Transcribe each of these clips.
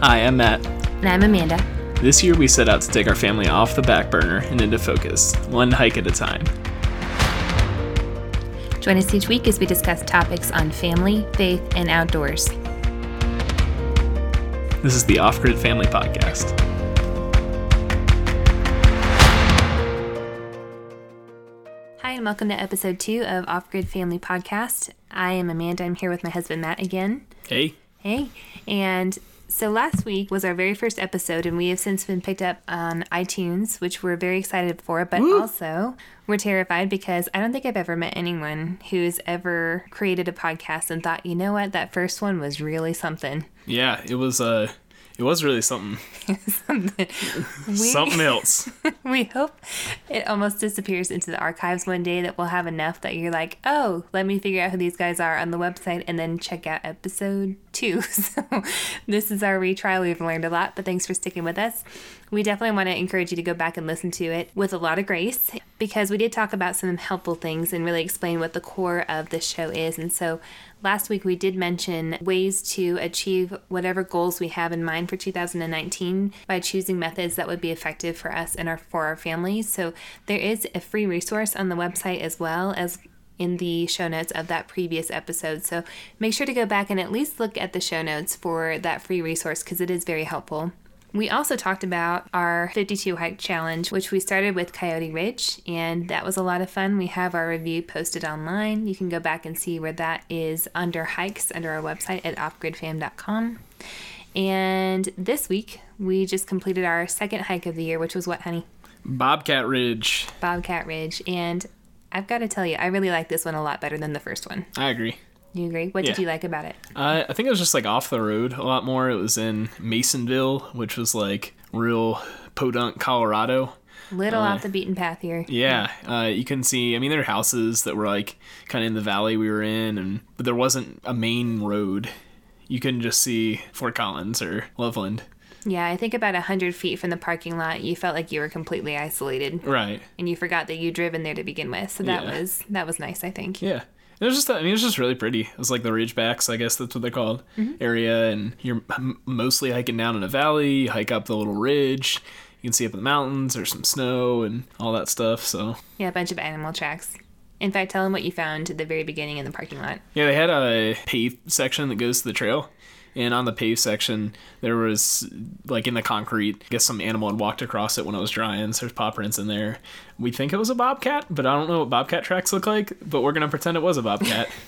Hi, I'm Matt. And I'm Amanda. This year we set out to take our family off the back burner and into focus, one hike at a time. Join us each week as we discuss topics on family, faith, and outdoors. This is the Off Grid Family Podcast. Hi, and welcome to episode two of Off Grid Family Podcast. I am Amanda. I'm here with my husband, Matt, again. Hey. Hey. And so last week was our very first episode, and we have since been picked up on iTunes, which we're very excited for. But Woo! also, we're terrified because I don't think I've ever met anyone who's ever created a podcast and thought, you know what, that first one was really something. Yeah, it was. Uh, it was really something. something. We, something else. we hope it almost disappears into the archives one day that we'll have enough that you're like, oh, let me figure out who these guys are on the website and then check out episode two. So this is our retrial. We've learned a lot, but thanks for sticking with us. We definitely want to encourage you to go back and listen to it with a lot of grace because we did talk about some helpful things and really explain what the core of the show is. And so last week we did mention ways to achieve whatever goals we have in mind for 2019 by choosing methods that would be effective for us and our for our families. So there is a free resource on the website as well as in the show notes of that previous episode. So make sure to go back and at least look at the show notes for that free resource because it is very helpful. We also talked about our 52 hike challenge, which we started with Coyote Ridge, and that was a lot of fun. We have our review posted online. You can go back and see where that is under hikes under our website at offgridfam.com. And this week, we just completed our second hike of the year, which was what, honey? Bobcat Ridge. Bobcat Ridge. And I've got to tell you, I really like this one a lot better than the first one. I agree. You agree? What yeah. did you like about it? Uh, I think it was just like off the road a lot more. It was in Masonville, which was like real podunk, Colorado. Little uh, off the beaten path here. Yeah, uh, you can see. I mean, there are houses that were like kind of in the valley we were in, and but there wasn't a main road. You couldn't just see Fort Collins or Loveland. Yeah, I think about a hundred feet from the parking lot, you felt like you were completely isolated. Right. And you forgot that you'd driven there to begin with. So that yeah. was that was nice, I think. Yeah. It was just, I mean, it was just really pretty. It was like the Ridgebacks, I guess that's what they're called, mm-hmm. area, and you're mostly hiking down in a valley. You hike up the little ridge. You can see up in the mountains. There's some snow and all that stuff. So yeah, a bunch of animal tracks. In fact, tell them what you found at the very beginning in the parking lot. Yeah, they had a paved section that goes to the trail and on the paved section there was like in the concrete I guess some animal had walked across it when it was drying so there's paw prints in there. We think it was a bobcat but i don't know what bobcat tracks look like but we're gonna pretend it was a bobcat.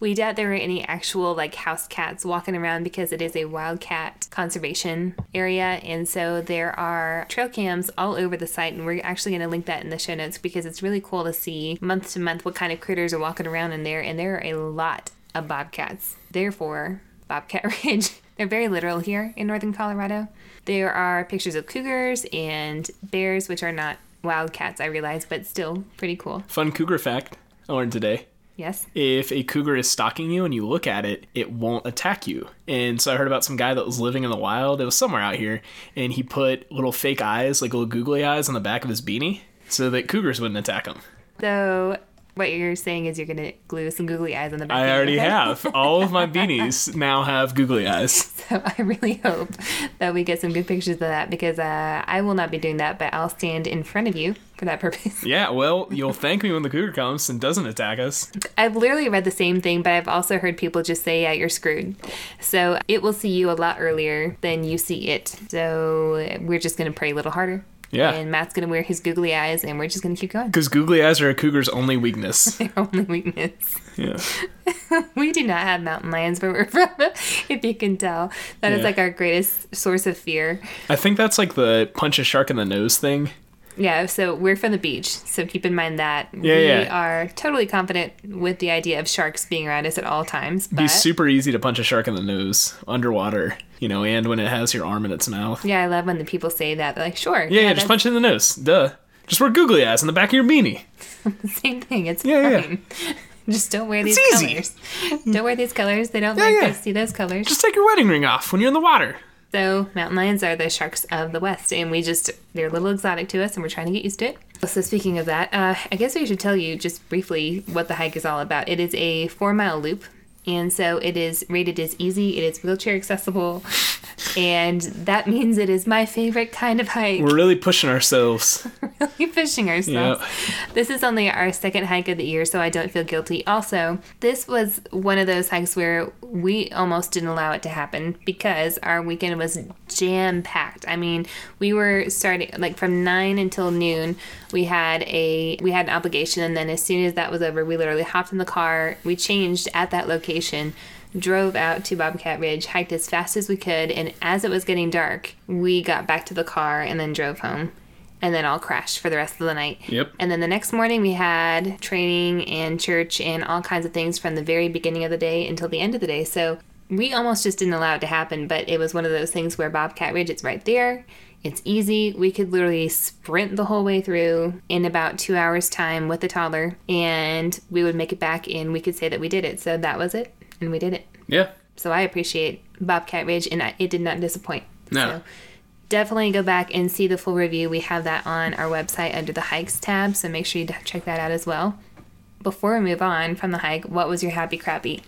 We doubt there were any actual like house cats walking around because it is a wildcat conservation area and so there are trail cams all over the site and we're actually going to link that in the show notes because it's really cool to see month to month what kind of critters are walking around in there and there are a lot of bobcats. Therefore Bobcat Ridge. They're very literal here in northern Colorado. There are pictures of cougars and bears, which are not wildcats, I realize, but still pretty cool. Fun cougar fact I learned today. Yes. If a cougar is stalking you and you look at it, it won't attack you. And so I heard about some guy that was living in the wild. It was somewhere out here, and he put little fake eyes, like little googly eyes, on the back of his beanie so that cougars wouldn't attack him. So what you're saying is you're gonna glue some googly eyes on the back. I already have. All of my beanies now have googly eyes. So I really hope that we get some good pictures of that because uh, I will not be doing that, but I'll stand in front of you for that purpose. Yeah, well, you'll thank me when the cougar comes and doesn't attack us. I've literally read the same thing, but I've also heard people just say, "Yeah, you're screwed." So it will see you a lot earlier than you see it. So we're just gonna pray a little harder. Yeah. And Matt's gonna wear his googly eyes, and we're just gonna keep going. Because googly eyes are a cougar's only weakness. Their only weakness. Yeah. we do not have mountain lions where we're from. if you can tell, that yeah. is like our greatest source of fear. I think that's like the punch a shark in the nose thing. Yeah, so we're from the beach, so keep in mind that yeah, we yeah. are totally confident with the idea of sharks being around us at all times. It'd be super easy to punch a shark in the nose underwater, you know, and when it has your arm in its mouth. Yeah, I love when the people say that. They're like, sure. Yeah, yeah, just punch it in the nose. Duh. Just wear googly eyes in the back of your beanie. Same thing. It's yeah, fine. Yeah. Just don't wear these colors. don't wear these colors. They don't yeah, like yeah. to see those colors. Just take your wedding ring off when you're in the water. So mountain lions are the sharks of the west, and we just they're a little exotic to us, and we're trying to get used to it. So speaking of that, uh, I guess we should tell you just briefly what the hike is all about. It is a four mile loop, and so it is rated as easy. It is wheelchair accessible. and that means it is my favorite kind of hike. We're really pushing ourselves. really pushing ourselves. This is only our second hike of the year, so I don't feel guilty. Also, this was one of those hikes where we almost didn't allow it to happen because our weekend was jam packed. I mean, we were starting like from nine until noon. We had a we had an obligation, and then as soon as that was over, we literally hopped in the car. We changed at that location drove out to Bobcat Ridge, hiked as fast as we could, and as it was getting dark, we got back to the car and then drove home. And then all crashed for the rest of the night. Yep. And then the next morning we had training and church and all kinds of things from the very beginning of the day until the end of the day. So we almost just didn't allow it to happen, but it was one of those things where Bobcat Ridge, it's right there. It's easy. We could literally sprint the whole way through in about two hours' time with the toddler, and we would make it back, and we could say that we did it. So that was it and we did it. Yeah. So I appreciate Bobcat Ridge, and it did not disappoint. No. So definitely go back and see the full review. We have that on our website under the hikes tab, so make sure you check that out as well. Before we move on from the hike, what was your happy crappy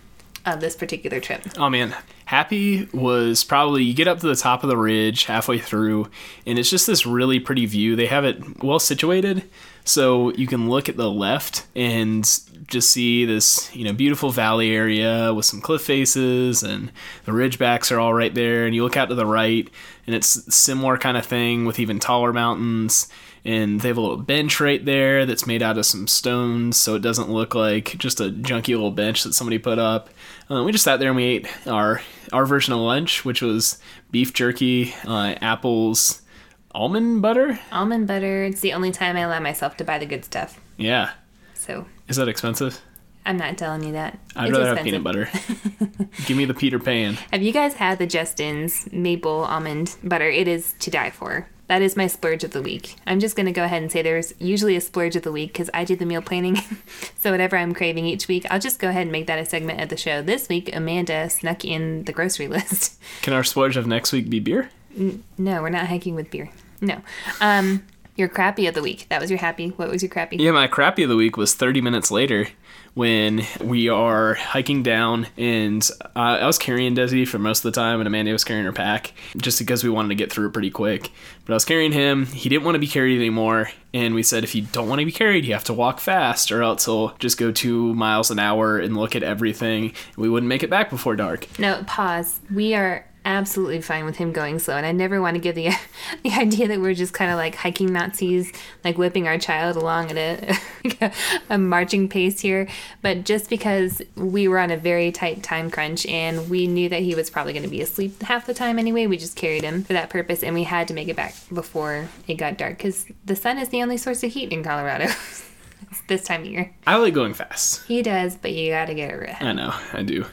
of this particular trip? Oh man, happy was probably you get up to the top of the ridge halfway through, and it's just this really pretty view. They have it well situated, so you can look at the left and just see this, you know, beautiful valley area with some cliff faces and the ridgebacks are all right there. And you look out to the right and it's similar kind of thing with even taller mountains. And they have a little bench right there that's made out of some stones, so it doesn't look like just a junky little bench that somebody put up. Uh, we just sat there and we ate our our version of lunch, which was beef jerky, uh, apples, almond butter. Almond butter. It's the only time I allow myself to buy the good stuff. Yeah. So is that expensive? I'm not telling you that. I'd it's rather expensive. have peanut butter. Give me the Peter Pan. Have you guys had the Justin's maple almond butter? It is to die for. That is my splurge of the week. I'm just going to go ahead and say there's usually a splurge of the week because I do the meal planning. so whatever I'm craving each week, I'll just go ahead and make that a segment of the show. This week, Amanda snuck in the grocery list. Can our splurge of next week be beer? N- no, we're not hiking with beer. No. Um, your crappy of the week. That was your happy. What was your crappy? Yeah, my crappy of the week was 30 minutes later when we are hiking down and uh, I was carrying Desi for most of the time and Amanda was carrying her pack just because we wanted to get through it pretty quick. But I was carrying him. He didn't want to be carried anymore. And we said, if you don't want to be carried, you have to walk fast or else he'll just go two miles an hour and look at everything. We wouldn't make it back before dark. No, pause. We are absolutely fine with him going slow. And I never want to give the the idea that we're just kind of like hiking Nazis, like whipping our child along at a, a marching pace here. But just because we were on a very tight time crunch and we knew that he was probably going to be asleep half the time anyway, we just carried him for that purpose. And we had to make it back before it got dark because the sun is the only source of heat in Colorado. this time of year. I like going fast. He does, but you got to get it right. I know, I do.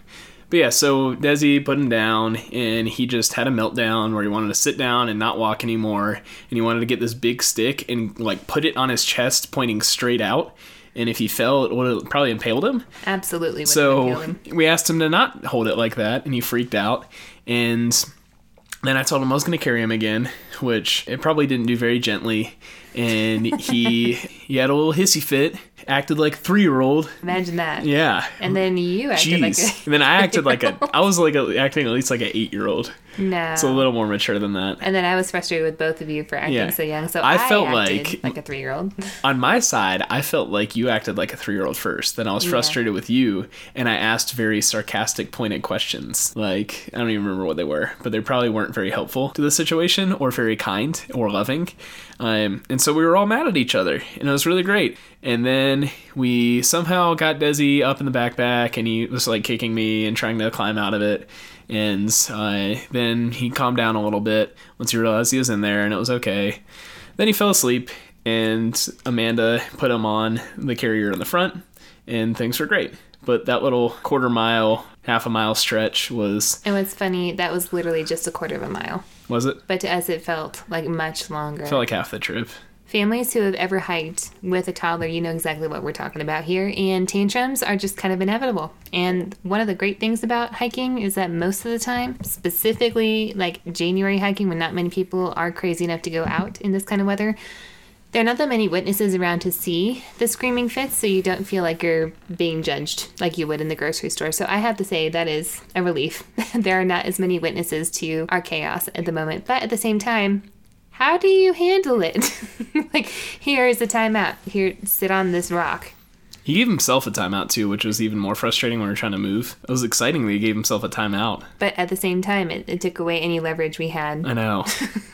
But yeah, so Desi put him down, and he just had a meltdown where he wanted to sit down and not walk anymore, and he wanted to get this big stick and like put it on his chest, pointing straight out. And if he fell, it would have probably impaled him. Absolutely. So we asked him to not hold it like that, and he freaked out. And then I told him I was going to carry him again, which it probably didn't do very gently. And he he had a little hissy fit acted like a three year old. Imagine that. Yeah. And then you acted Jeez. like a. and then I acted like a. I was like a, acting at least like an eight year old. No. It's a little more mature than that. And then I was frustrated with both of you for acting yeah. so young. So I, I felt like like a three year old. On my side, I felt like you acted like a three year old first. Then I was frustrated yeah. with you, and I asked very sarcastic, pointed questions. Like I don't even remember what they were, but they probably weren't very helpful to the situation, or very kind or loving. Um, and so we were all mad at each other, and it was really great. And then we somehow got Desi up in the backpack, and he was like kicking me and trying to climb out of it. And uh, then he calmed down a little bit once he realized he was in there, and it was okay. Then he fell asleep, and Amanda put him on the carrier in the front, and things were great. But that little quarter mile, half a mile stretch was. And what's funny, that was literally just a quarter of a mile. Was it? But to us, it felt like much longer. It felt like half the trip. Families who have ever hiked with a toddler, you know exactly what we're talking about here. And tantrums are just kind of inevitable. And one of the great things about hiking is that most of the time, specifically like January hiking when not many people are crazy enough to go out in this kind of weather, There are not that many witnesses around to see the screaming fits, so you don't feel like you're being judged like you would in the grocery store. So I have to say that is a relief. there are not as many witnesses to our chaos at the moment. But at the same time, how do you handle it? like, here is a timeout. Here, sit on this rock. He gave himself a timeout too, which was even more frustrating when we were trying to move. It was exciting that he gave himself a timeout. But at the same time, it, it took away any leverage we had. I know.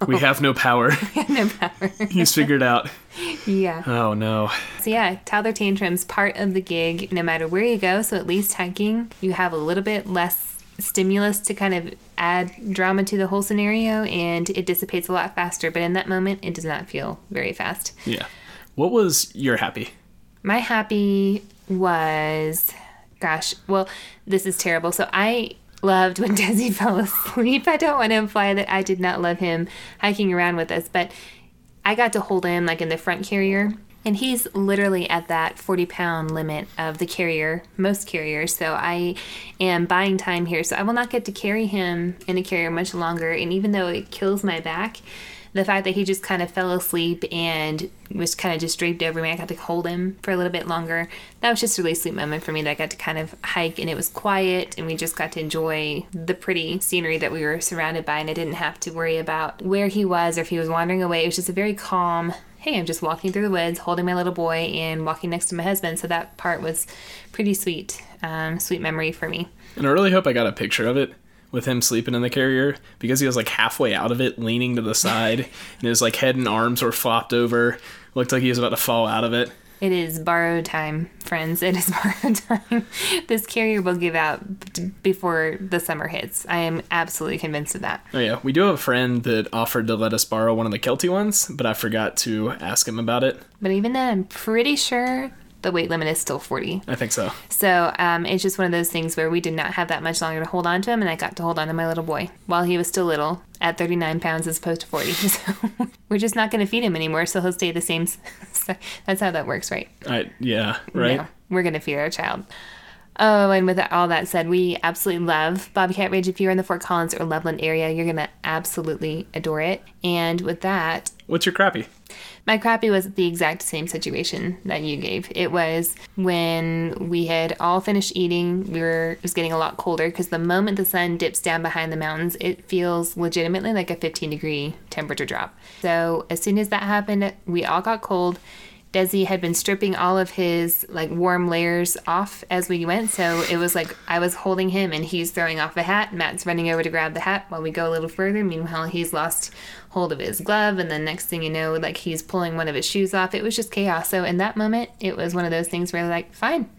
We have no power. no power. He's figured out. Yeah. Oh no. So yeah, toddler tantrums part of the gig no matter where you go. So at least hiking, you have a little bit less stimulus to kind of add drama to the whole scenario and it dissipates a lot faster. But in that moment, it does not feel very fast. Yeah. What was your happy? My happy was, gosh, well, this is terrible. So I loved when Desi fell asleep. I don't want to imply that I did not love him hiking around with us, but I got to hold him like in the front carrier. And he's literally at that 40 pound limit of the carrier, most carriers. So I am buying time here. So I will not get to carry him in a carrier much longer. And even though it kills my back, the fact that he just kind of fell asleep and was kind of just draped over me, I got to hold him for a little bit longer. That was just a really sweet moment for me that I got to kind of hike and it was quiet and we just got to enjoy the pretty scenery that we were surrounded by and I didn't have to worry about where he was or if he was wandering away. It was just a very calm, hey, I'm just walking through the woods, holding my little boy and walking next to my husband. So that part was pretty sweet, um, sweet memory for me. And I really hope I got a picture of it with him sleeping in the carrier because he was like halfway out of it, leaning to the side, and his like head and arms were flopped over. Looked like he was about to fall out of it. It is borrowed time, friends. It is borrowed time. this carrier will give out before the summer hits. I am absolutely convinced of that. Oh yeah, we do have a friend that offered to let us borrow one of the Kelty ones, but I forgot to ask him about it. But even then, I'm pretty sure the weight limit is still 40. I think so. So um, it's just one of those things where we did not have that much longer to hold on to him, and I got to hold on to my little boy while he was still little at 39 pounds as opposed to 40. So we're just not going to feed him anymore, so he'll stay the same. So that's how that works, right? I, yeah, right. No, we're going to feed our child. Oh, and with all that said, we absolutely love Bobcat Ridge. If you're in the Fort Collins or Loveland area, you're going to absolutely adore it. And with that, what's your crappy? My crappy was the exact same situation that you gave. It was when we had all finished eating, we were it was getting a lot colder because the moment the sun dips down behind the mountains, it feels legitimately like a 15 degree temperature drop. So as soon as that happened, we all got cold Desi had been stripping all of his like warm layers off as we went. So it was like I was holding him and he's throwing off the hat. Matt's running over to grab the hat while we go a little further. Meanwhile, he's lost hold of his glove. And then next thing you know, like he's pulling one of his shoes off. It was just chaos. So in that moment, it was one of those things where like, fine,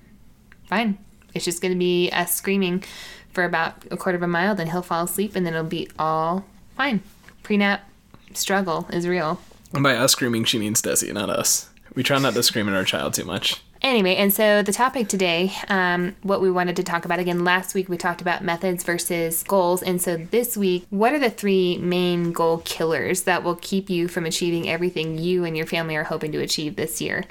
fine. It's just going to be us screaming for about a quarter of a mile. Then he'll fall asleep and then it'll be all fine. Pre-nap struggle is real. And by us screaming, she means Desi, not us. We try not to scream at our child too much. Anyway, and so the topic today, um, what we wanted to talk about again, last week we talked about methods versus goals. And so this week, what are the three main goal killers that will keep you from achieving everything you and your family are hoping to achieve this year?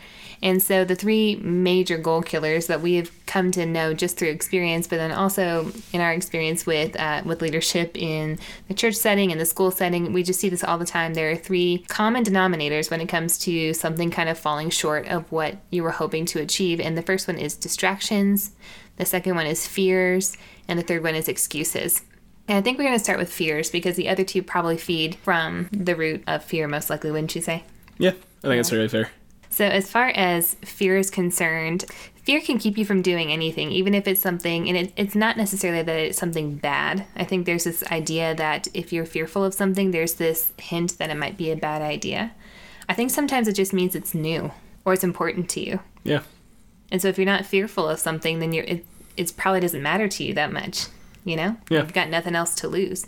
And so the three major goal killers that we have come to know just through experience, but then also in our experience with uh, with leadership in the church setting and the school setting, we just see this all the time. There are three common denominators when it comes to something kind of falling short of what you were hoping to achieve. And the first one is distractions. The second one is fears, and the third one is excuses. And I think we're going to start with fears because the other two probably feed from the root of fear, most likely, wouldn't you say? Yeah, I think yeah. that's really fair. So, as far as fear is concerned, fear can keep you from doing anything, even if it's something, and it, it's not necessarily that it's something bad. I think there's this idea that if you're fearful of something, there's this hint that it might be a bad idea. I think sometimes it just means it's new or it's important to you. Yeah. And so if you're not fearful of something, then you're it, it probably doesn't matter to you that much, you know? Yeah. You've got nothing else to lose.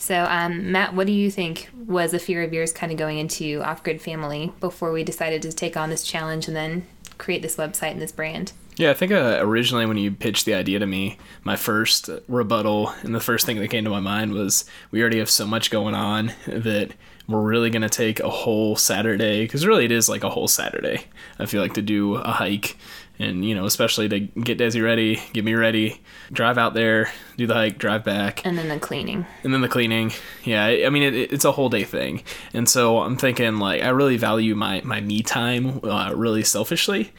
So, um, Matt, what do you think was a fear of yours kind of going into Off Grid Family before we decided to take on this challenge and then create this website and this brand? Yeah, I think uh, originally when you pitched the idea to me, my first rebuttal and the first thing that came to my mind was we already have so much going on that we're really going to take a whole Saturday, because really it is like a whole Saturday, I feel like, to do a hike and you know especially to get Desi ready, get me ready, drive out there, do the hike, drive back, and then the cleaning, and then the cleaning. Yeah, I mean it, it's a whole day thing, and so I'm thinking like I really value my my me time uh, really selfishly,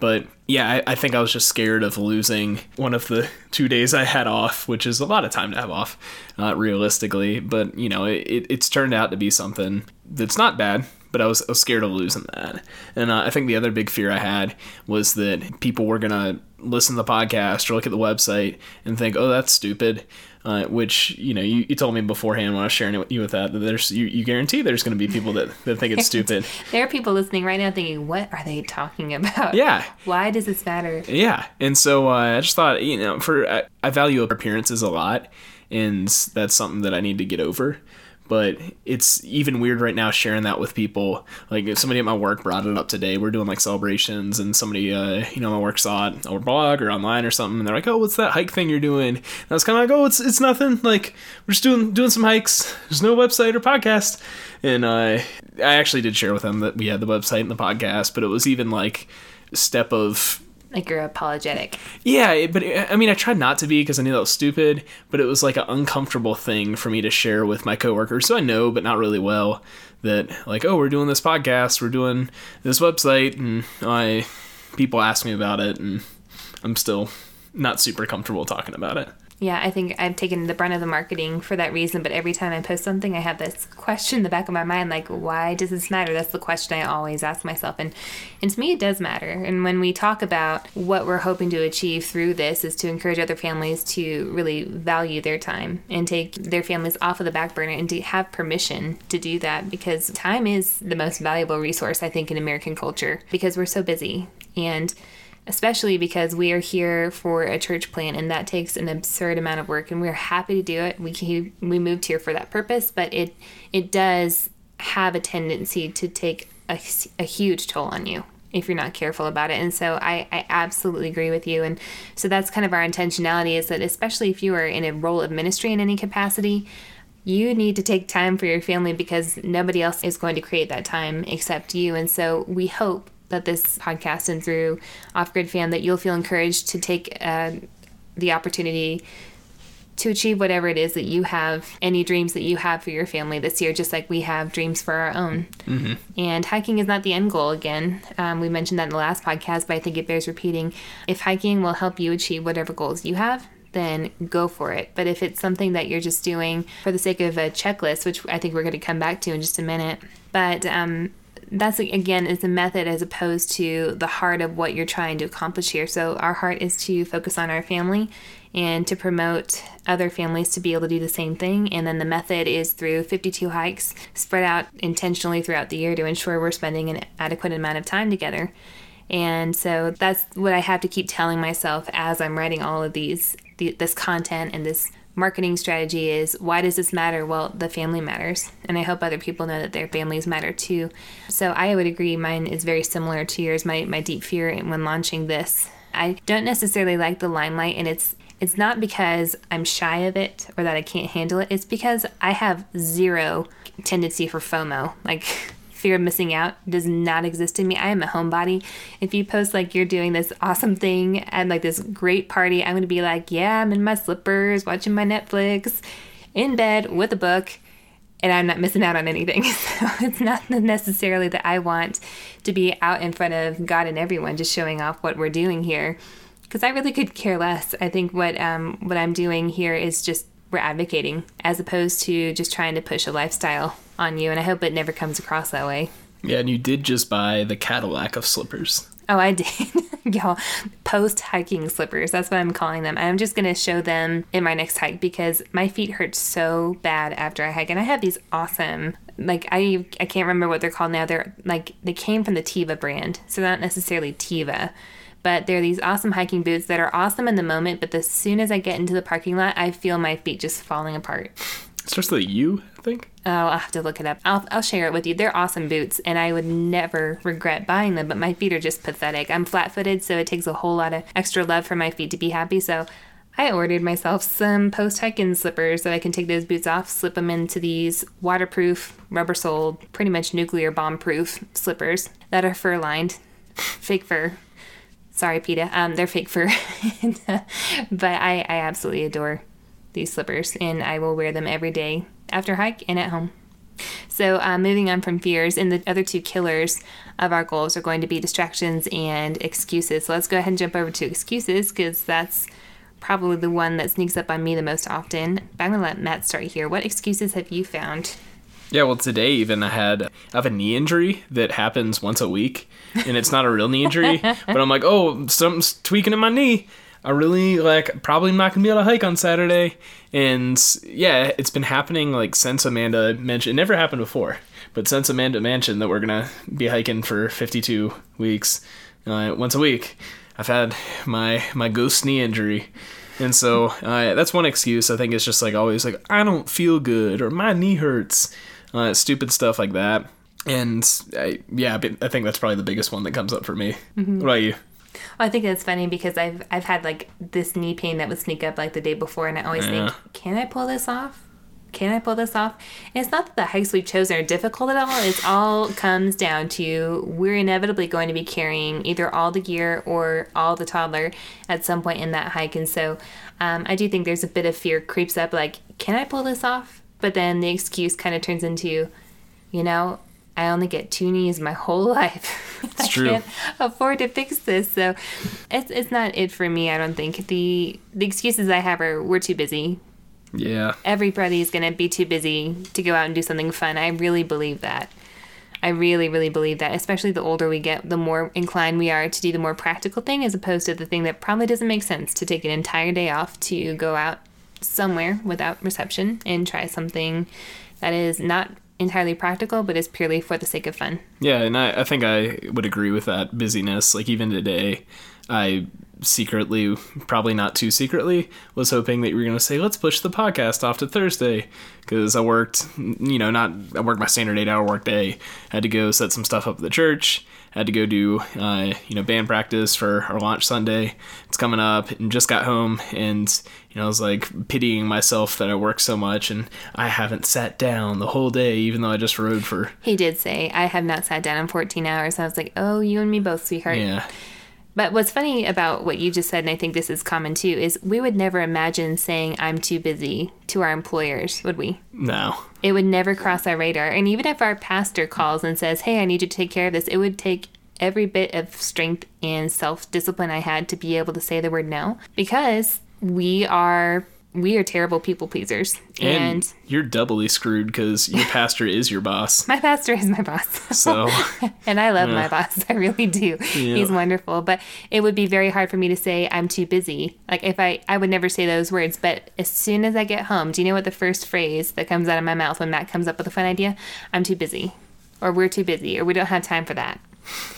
but yeah, I, I, think I was just scared of losing one of the two days I had off, which is a lot of time to have off, uh, realistically. But you know, it, it's turned out to be something that's not bad. But I was, I was scared of losing that, and uh, I think the other big fear I had was that people were gonna listen to the podcast or look at the website and think, "Oh, that's stupid," uh, which you know you, you told me beforehand when I was sharing it with you with that that there's you, you guarantee there's going to be people that, that think it's stupid. there are people listening right now thinking, "What are they talking about? Yeah, why does this matter?" Yeah, and so uh, I just thought you know for I, I value appearances a lot, and that's something that I need to get over but it's even weird right now sharing that with people. Like if somebody at my work brought it up today, we're doing like celebrations, and somebody, uh, you know, my work saw it or blog or online or something, and they're like, "Oh, what's that hike thing you're doing?" And I was kind of like, "Oh, it's it's nothing. Like we're just doing doing some hikes. There's no website or podcast." And uh, I actually did share with them that we had the website and the podcast, but it was even like step of like you're apologetic. Yeah, but I mean, I tried not to be because I knew that was stupid, but it was like an uncomfortable thing for me to share with my coworkers. So I know, but not really well, that like, oh, we're doing this podcast, we're doing this website, and I people ask me about it, and I'm still not super comfortable talking about it. Yeah, I think I've taken the brunt of the marketing for that reason. But every time I post something, I have this question in the back of my mind, like, why does this matter? That's the question I always ask myself. And, and to me, it does matter. And when we talk about what we're hoping to achieve through this, is to encourage other families to really value their time and take their families off of the back burner and to have permission to do that because time is the most valuable resource, I think, in American culture because we're so busy. And especially because we are here for a church plant and that takes an absurd amount of work and we're happy to do it. We we moved here for that purpose, but it it does have a tendency to take a, a huge toll on you if you're not careful about it. And so I, I absolutely agree with you. And so that's kind of our intentionality is that especially if you are in a role of ministry in any capacity, you need to take time for your family because nobody else is going to create that time except you. And so we hope that this podcast and through Off Grid Fam that you'll feel encouraged to take uh, the opportunity to achieve whatever it is that you have, any dreams that you have for your family this year, just like we have dreams for our own. Mm-hmm. And hiking is not the end goal again. Um, we mentioned that in the last podcast, but I think it bears repeating. If hiking will help you achieve whatever goals you have, then go for it. But if it's something that you're just doing for the sake of a checklist, which I think we're going to come back to in just a minute, but um, that's again is a method as opposed to the heart of what you're trying to accomplish here. So our heart is to focus on our family and to promote other families to be able to do the same thing. And then the method is through 52 hikes spread out intentionally throughout the year to ensure we're spending an adequate amount of time together. And so that's what I have to keep telling myself as I'm writing all of these this content and this marketing strategy is why does this matter? Well, the family matters. And I hope other people know that their families matter too. So I would agree mine is very similar to yours, my, my deep fear when launching this. I don't necessarily like the limelight and it's it's not because I'm shy of it or that I can't handle it. It's because I have zero tendency for FOMO. Like fear of missing out does not exist in me. I am a homebody. If you post like you're doing this awesome thing and like this great party, I'm going to be like, yeah, I'm in my slippers, watching my Netflix, in bed with a book, and I'm not missing out on anything. So it's not necessarily that I want to be out in front of God and everyone just showing off what we're doing here. Because I really could care less. I think what um, what I'm doing here is just we're advocating as opposed to just trying to push a lifestyle on you, and I hope it never comes across that way. Yeah, and you did just buy the Cadillac of slippers. Oh, I did. Y'all, post hiking slippers. That's what I'm calling them. I'm just going to show them in my next hike because my feet hurt so bad after I hike. And I have these awesome, like, I, I can't remember what they're called now. They're like, they came from the Tiva brand. So not necessarily Teva, but they're these awesome hiking boots that are awesome in the moment. But as soon as I get into the parking lot, I feel my feet just falling apart. Starts with a U, I think. Oh, I'll have to look it up. I'll, I'll share it with you. They're awesome boots, and I would never regret buying them, but my feet are just pathetic. I'm flat footed, so it takes a whole lot of extra love for my feet to be happy. So I ordered myself some post hiking slippers so I can take those boots off, slip them into these waterproof, rubber soled, pretty much nuclear bomb proof slippers that are fur lined, fake fur. Sorry, PETA. Um, they're fake fur, but I, I absolutely adore these slippers, and I will wear them every day after hike and at home. So, uh, moving on from fears, and the other two killers of our goals are going to be distractions and excuses. So, let's go ahead and jump over to excuses because that's probably the one that sneaks up on me the most often. But I'm going to let Matt start here. What excuses have you found? Yeah, well, today even I had I have a knee injury that happens once a week, and it's not a real knee injury, but I'm like, oh, something's tweaking in my knee. I really like probably not gonna be able to hike on Saturday, and yeah, it's been happening like since Amanda mentioned. It never happened before, but since Amanda mentioned that we're gonna be hiking for 52 weeks, uh, once a week, I've had my my ghost knee injury. And so uh, that's one excuse. I think it's just like always like I don't feel good or my knee hurts, uh, stupid stuff like that. And I, yeah, I think that's probably the biggest one that comes up for me. Mm-hmm. What about you? Well, I think it's funny because I've I've had like this knee pain that would sneak up like the day before, and I always yeah. think, can I pull this off? Can I pull this off? And it's not that the hikes we've chosen are difficult at all. It's all comes down to we're inevitably going to be carrying either all the gear or all the toddler at some point in that hike, and so um, I do think there's a bit of fear creeps up. Like, can I pull this off? But then the excuse kind of turns into, you know, I only get two knees my whole life. It's I true. can't afford to fix this. So it's it's not it for me, I don't think. The the excuses I have are we're too busy. Yeah. Everybody is gonna be too busy to go out and do something fun. I really believe that. I really, really believe that, especially the older we get, the more inclined we are to do the more practical thing as opposed to the thing that probably doesn't make sense to take an entire day off to go out somewhere without reception and try something that is not entirely practical, but is purely for the sake of fun. Yeah, and I, I think I would agree with that busyness. Like even today, I secretly, probably not too secretly, was hoping that you were going to say, let's push the podcast off to Thursday. Because I worked, you know, not, I worked my standard eight hour work day. I had to go set some stuff up at the church. I had to go do, uh, you know, band practice for our launch Sunday. It's coming up and just got home. And, you know, I was like pitying myself that I work so much and I haven't sat down the whole day, even though I just rode for. He did say, I have not sat down in 14 hours. I was like, oh, you and me both, sweetheart. Yeah. But what's funny about what you just said, and I think this is common too, is we would never imagine saying I'm too busy to our employers, would we? No. It would never cross our radar. And even if our pastor calls and says, Hey, I need you to take care of this, it would take every bit of strength and self discipline I had to be able to say the word no because we are we are terrible people pleasers. And, and you're doubly screwed because your pastor is your boss. My pastor is my boss. So, and I love yeah. my boss. I really do. Yeah. He's wonderful. But it would be very hard for me to say I'm too busy. Like if I, I would never say those words. But as soon as I get home, do you know what the first phrase that comes out of my mouth when Matt comes up with a fun idea? I'm too busy, or we're too busy, or we don't have time for that.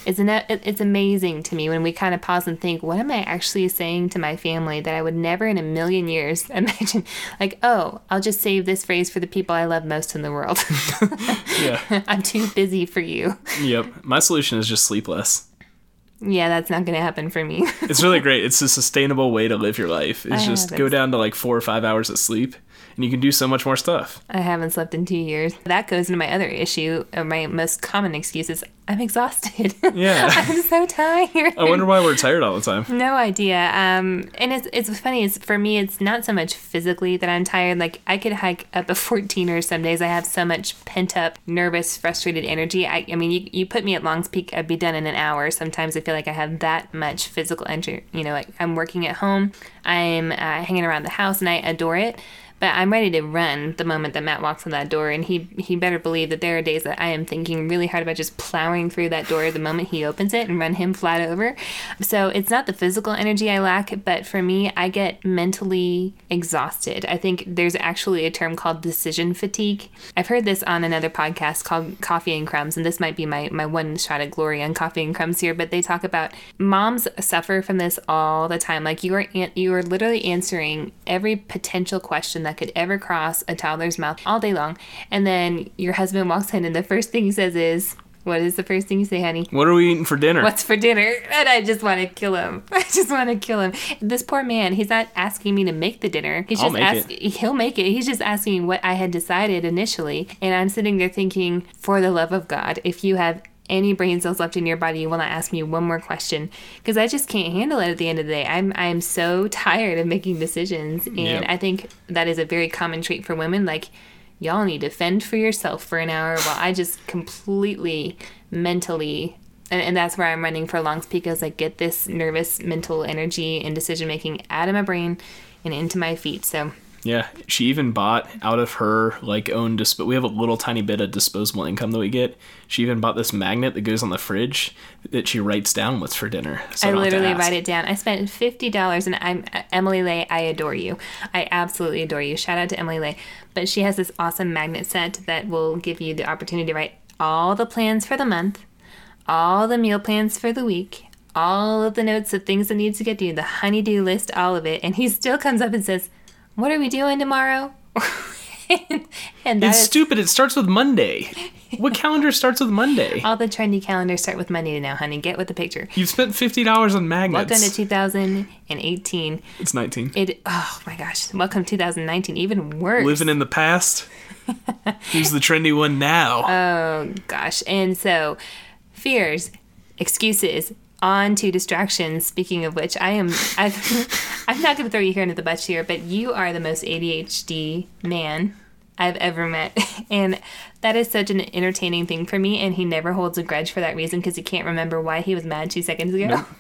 Isn't it? It's amazing to me when we kind of pause and think, what am I actually saying to my family that I would never in a million years imagine? Like, oh, I'll just save this phrase for the people I love most in the world. yeah. I'm too busy for you. Yep. My solution is just sleep less. Yeah, that's not going to happen for me. it's really great. It's a sustainable way to live your life. It's just go down to like four or five hours of sleep and you can do so much more stuff. I haven't slept in two years. That goes into my other issue, or my most common excuse is I'm exhausted. Yeah. I'm so tired. I wonder why we're tired all the time. No idea. Um, and it's it's funny. It's for me. It's not so much physically that I'm tired. Like I could hike up a 14er some days. I have so much pent up, nervous, frustrated energy. I, I mean, you, you put me at Longs Peak, I'd be done in an hour. Sometimes I feel like I have that much physical energy. You know, like I'm working at home. I'm uh, hanging around the house, and I adore it. But I'm ready to run the moment that Matt walks in that door, and he he better believe that there are days that I am thinking really hard about just plowing through that door the moment he opens it and run him flat over. So it's not the physical energy I lack, but for me, I get mentally exhausted. I think there's actually a term called decision fatigue. I've heard this on another podcast called Coffee and Crumbs, and this might be my my one shot at glory on Coffee and Crumbs here. But they talk about moms suffer from this all the time. Like you are you are literally answering every potential question that that could ever cross a toddler's mouth all day long. And then your husband walks in, and the first thing he says is, what is the first thing you say, honey? What are we eating for dinner? What's for dinner? And I just want to kill him. I just want to kill him. This poor man, he's not asking me to make the dinner. He's just asking, he'll make it. He's just asking what I had decided initially. And I'm sitting there thinking, for the love of God, if you have any brain cells left in your body, you will not ask me one more question because I just can't handle it at the end of the day. I'm I'm so tired of making decisions, and Yep. I think that is a very common trait for women. Like, y'all need to fend for yourself for an hour while I just completely mentally. And, and that's where I'm running for longs because I get this nervous mental energy and decision making out of my brain and into my feet. So Yeah, she even bought out of her like own disp. We have a little tiny bit of disposable income that we get. She even bought this magnet that goes on the fridge that she writes down what's for dinner. So I don't have to literally write it down. I spent fifty dollars, and I'm Emily Ley. I adore you. I absolutely adore you. Shout out to Emily Ley. But she has this awesome magnet set that will give you the opportunity to write all the plans for the month, all the meal plans for the week, all of the notes of things that need to get done, the honeydew list, all of it. And he still comes up and says, "What are we doing tomorrow?" and that It's is stupid. It starts with Monday. What calendar starts with Monday? all the trendy calendars start with Monday now, honey. Get with the picture. You've spent fifty dollars on magnets. Welcome to 2018. it's nineteen. It oh my gosh, welcome 2019, even worse. Living in the past. Who's the trendy one now? oh gosh. And so fears, excuses, on to distractions. Speaking of which, I am I've, I'm not gonna throw you here under the bus here, but you are the most ADHD man I've ever met. And that is such an entertaining thing for me and he never holds a grudge for that reason because he can't remember why he was mad two seconds ago.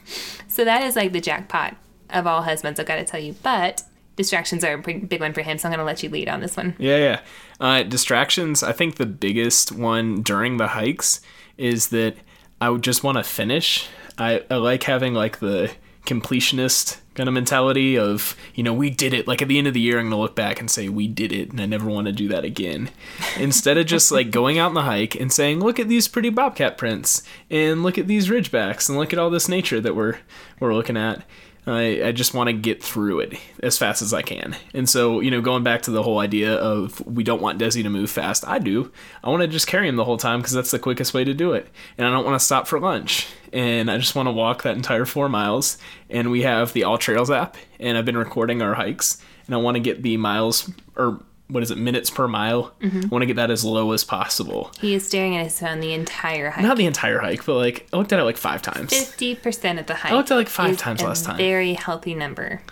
So that is like the jackpot of all husbands, I've got to tell you. But distractions are a big one for him, so I'm gonna let you lead on this one. Yeah, yeah. Uh, distractions. I think the biggest one during the hikes is that I would just want to finish. I, I like having like the completionist kind of mentality of you know we did it. Like at the end of the year i'm gonna look back and say we did it and i never want to do that again. Instead of just like going out on the hike and saying look at these pretty bobcat prints and look at these ridgebacks and look at all this nature that we're we're looking at I, I just want to get through it as fast as I can. And so, you know, going back to the whole idea of we don't want Desi to move fast, I do. I want to just carry him the whole time because that's the quickest way to do it. And I don't want to stop for lunch. And I just want to walk that entire four miles. And we have the AllTrails app, and I've been recording our hikes. And I want to get the miles, or what is it, minutes per mile. I want to get that as low as possible. He is staring at his phone the entire hike. Not the entire hike, but like, I looked at it like five times. Fifty percent of the hike. I looked at it like five times last time. Very healthy number.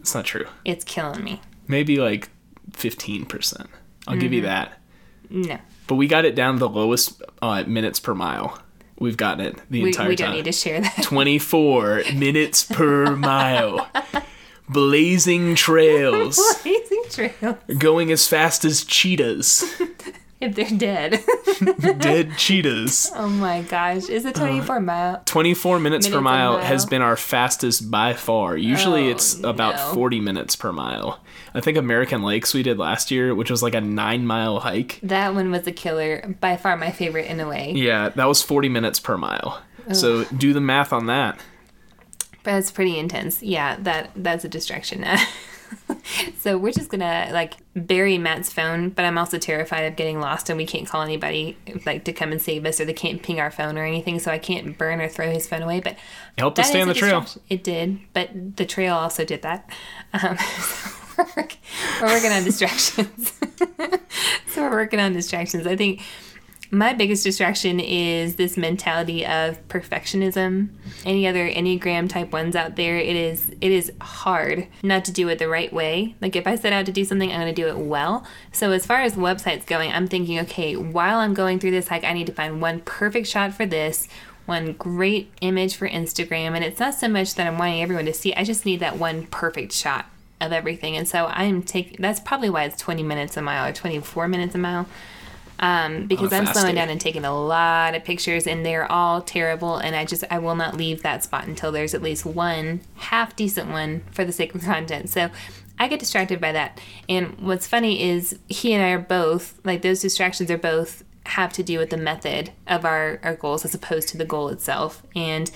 It's not true. It's killing me. maybe like 15%. I'll give you that. No, But we got it down the lowest uh, minutes per mile. We've gotten it the we, entire we don't need to share that. 24 minutes per mile. Blazing trails. Blazing trail. Going as fast as cheetahs. If they're dead. Dead cheetahs. oh my gosh, is it twenty four mile? 24 minutes, per Minutes a mile, mile. has been our fastest by far. Usually Oh, it's about no. 40 minutes per mile. I think American Lakes we did last year, which was like a nine mile hike. That one was a killer. By far my favorite in a way. Yeah, that was 40 minutes per mile. So do the math on that. But it's pretty intense. Yeah, that that's a distraction. so we're just gonna like bury Matt's phone, but I'm also terrified of getting lost and we can't call anybody like to come and save us or they can't ping our phone or anything, so I can't burn or throw his phone away. But It helped us stay on the trail. It did, but the trail also did that. Um, so we're, we're working on distractions. so we're working on distractions. I think my biggest distraction is this mentality of perfectionism. Any other Enneagram type ones out there, it is it is hard not to do it the right way. Like if I set out to do something, I'm going to do it well. So as far as websites going, I'm thinking, okay, while I'm going through this hike, I need to find one perfect shot for this, one great image for Instagram, and it's not so much that I'm wanting everyone to see. I just need that one perfect shot of everything. And so I'm taking that's probably why it's 20 minutes a mile or 24 minutes a mile um, because I'm slowing day. down and taking a lot of pictures, and they're all terrible. And I just I will not leave that spot until there's at least one half decent one for the sake of content. So I get distracted by that. And what's funny is he and I are both like those distractions are both have to do with the method of our our goals as opposed to the goal itself. And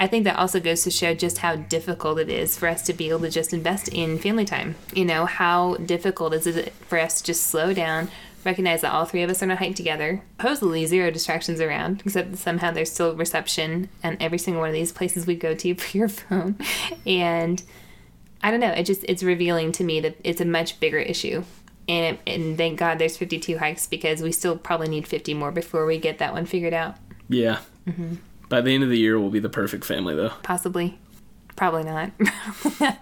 I think that also goes to show just how difficult it is for us to be able to just invest in family time. You know, how difficult is it for us to just slow down, recognize that all three of us are on a hike together, supposedly zero distractions around, except somehow there's still reception and every single one of these places we go to for your phone. And I don't know, it just it's revealing to me that it's a much bigger issue. And, and thank God there's 52 hikes because we still probably need 50 more before we get that one figured out. Yeah. Mm-hmm. By the end of the year, we'll be the perfect family, though. Possibly. Probably not.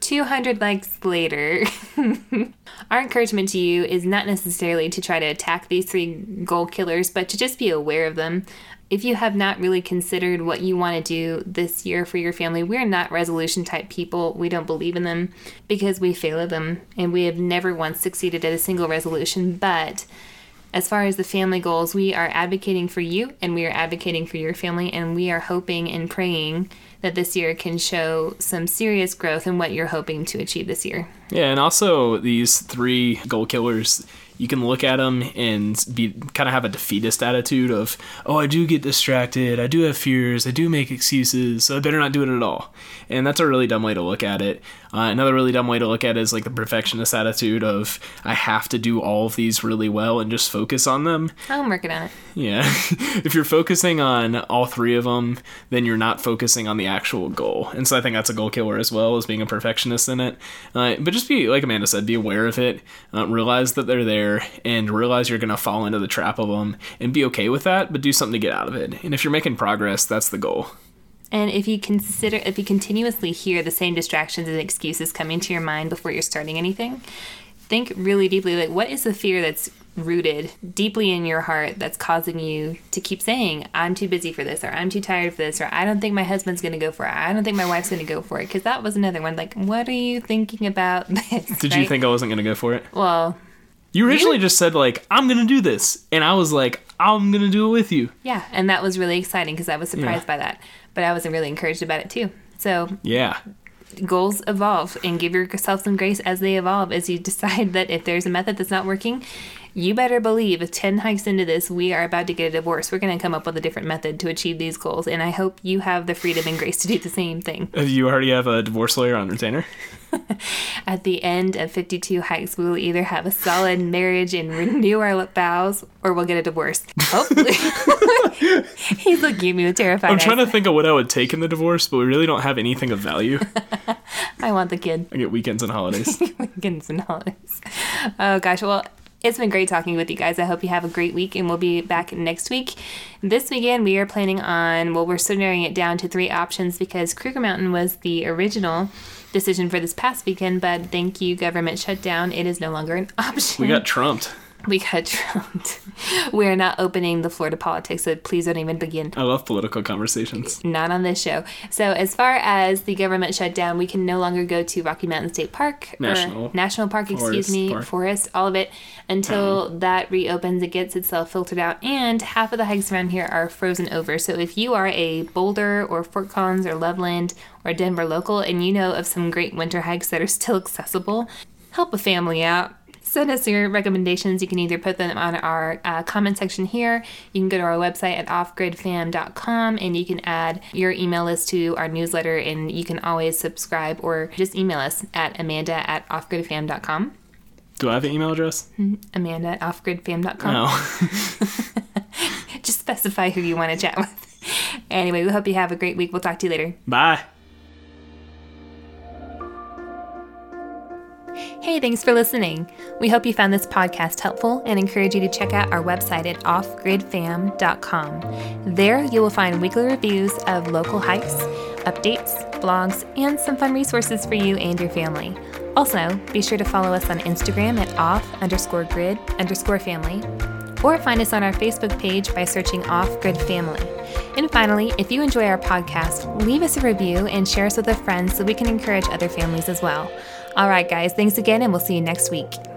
200 likes later. Our encouragement to you is not necessarily to try to attack these three goal killers, but to just be aware of them. If you have not really considered what you want to do this year for your family, we're not resolution type people. We don't believe in them because we fail at them and we have never once succeeded at a single resolution. But as far as the family goals, we are advocating for you and we are advocating for your family, and we are hoping and praying that this year can show some serious growth in what you're hoping to achieve this year. Yeah, and also these three goal killers, you can look at them and be kind of have a defeatist attitude of, oh, I do get distracted, I do have fears, I do make excuses, so I better not do it at all. And that's a really dumb way to look at it. Uh, another really dumb way to look at it is like the perfectionist attitude of, I have to do all of these really well and just focus on them. I'm working on it. Yeah. if you're focusing on all three of them, then you're not focusing on the actual goal. And so I think that's a goal killer as well as being a perfectionist in it. Uh, but just be, like Amanda said, be aware of it, uh, realize that they're there, and realize you're going to fall into the trap of them and be okay with that, but do something to get out of it. And if you're making progress, that's the goal. And if you consider, if you continuously hear the same distractions and excuses coming to your mind before you're starting anything, think really deeply like, what is the fear that's rooted deeply in your heart that's causing you to keep saying, I'm too busy for this, or I'm too tired for this, or I don't think my husband's going to go for it, I don't think my wife's going to go for it. Because that was another one. Like, what are you thinking about this? Did you think I wasn't going to go for it? Well, You originally just said, like, I'm going to do this. And I was like, I'm going to do it with you. yeah. And that was really exciting because I was surprised Yeah. by that. But I was really encouraged about it too. So Yeah. goals evolve and give yourself some grace as they evolve as you decide that if there's a method that's not working you better believe if 10 hikes into this we are about to get a divorce we're going to come up with a different method to achieve these goals and i hope you have the freedom and grace to do the same thing You already have a divorce lawyer on retainer? at the end of 52 hikes we will either have a solid marriage and renew our vows or we'll get a divorce hopefully he's looking at me with terrified I'm trying eyes. to think of what I would take in the divorce, but we really don't have anything of value. i want the kid I get weekends and holidays. weekends and holidays. Oh gosh, well, it's been great talking with you guys. I hope you have a great week, and we'll be back next week. This weekend, we are planning on, well, we're narrowing it down to three options because Kruger Mountain was the original decision for this past weekend, but thank you, government shutdown. It is no longer an option. We got trumped. We got trumped. we are not opening the floor to politics, so please don't even begin. I love political conversations. Not on this show. So, as far as the government shutdown, we can no longer go to Rocky Mountain State Park National. National Park, excuse me, Park. forest, all of it until um, that reopens. It gets itself filtered out, and half of the hikes around here are frozen over. So, if you are a Boulder or Fort Collins or Loveland or Denver local, and you know of some great winter hikes that are still accessible, help a family out send us your recommendations. You can either put them on our uh, comment section here. You can go to our website at offgridfam.com and you can add your email list to our newsletter and you can always subscribe or just email us at amanda at offgridfam.com. Do I have an email address? Amanda at offgridfam.com. No. Just specify who you want to chat with. Anyway, we hope you have a great week. We'll talk to you later. Bye. Hey, thanks for listening. We hope you found this podcast helpful and encourage you to check out our website at offgridfam.com. There, you will find weekly reviews of local hikes, updates, blogs, and some fun resources for you and your family. Also, be sure to follow us on Instagram at off underscore grid underscore family, or find us on our Facebook page by searching Off Grid Family. And finally, if you enjoy our podcast, leave us a review and share us with a friend so we can encourage other families as well. All right, guys, thanks again, and we'll see you next week.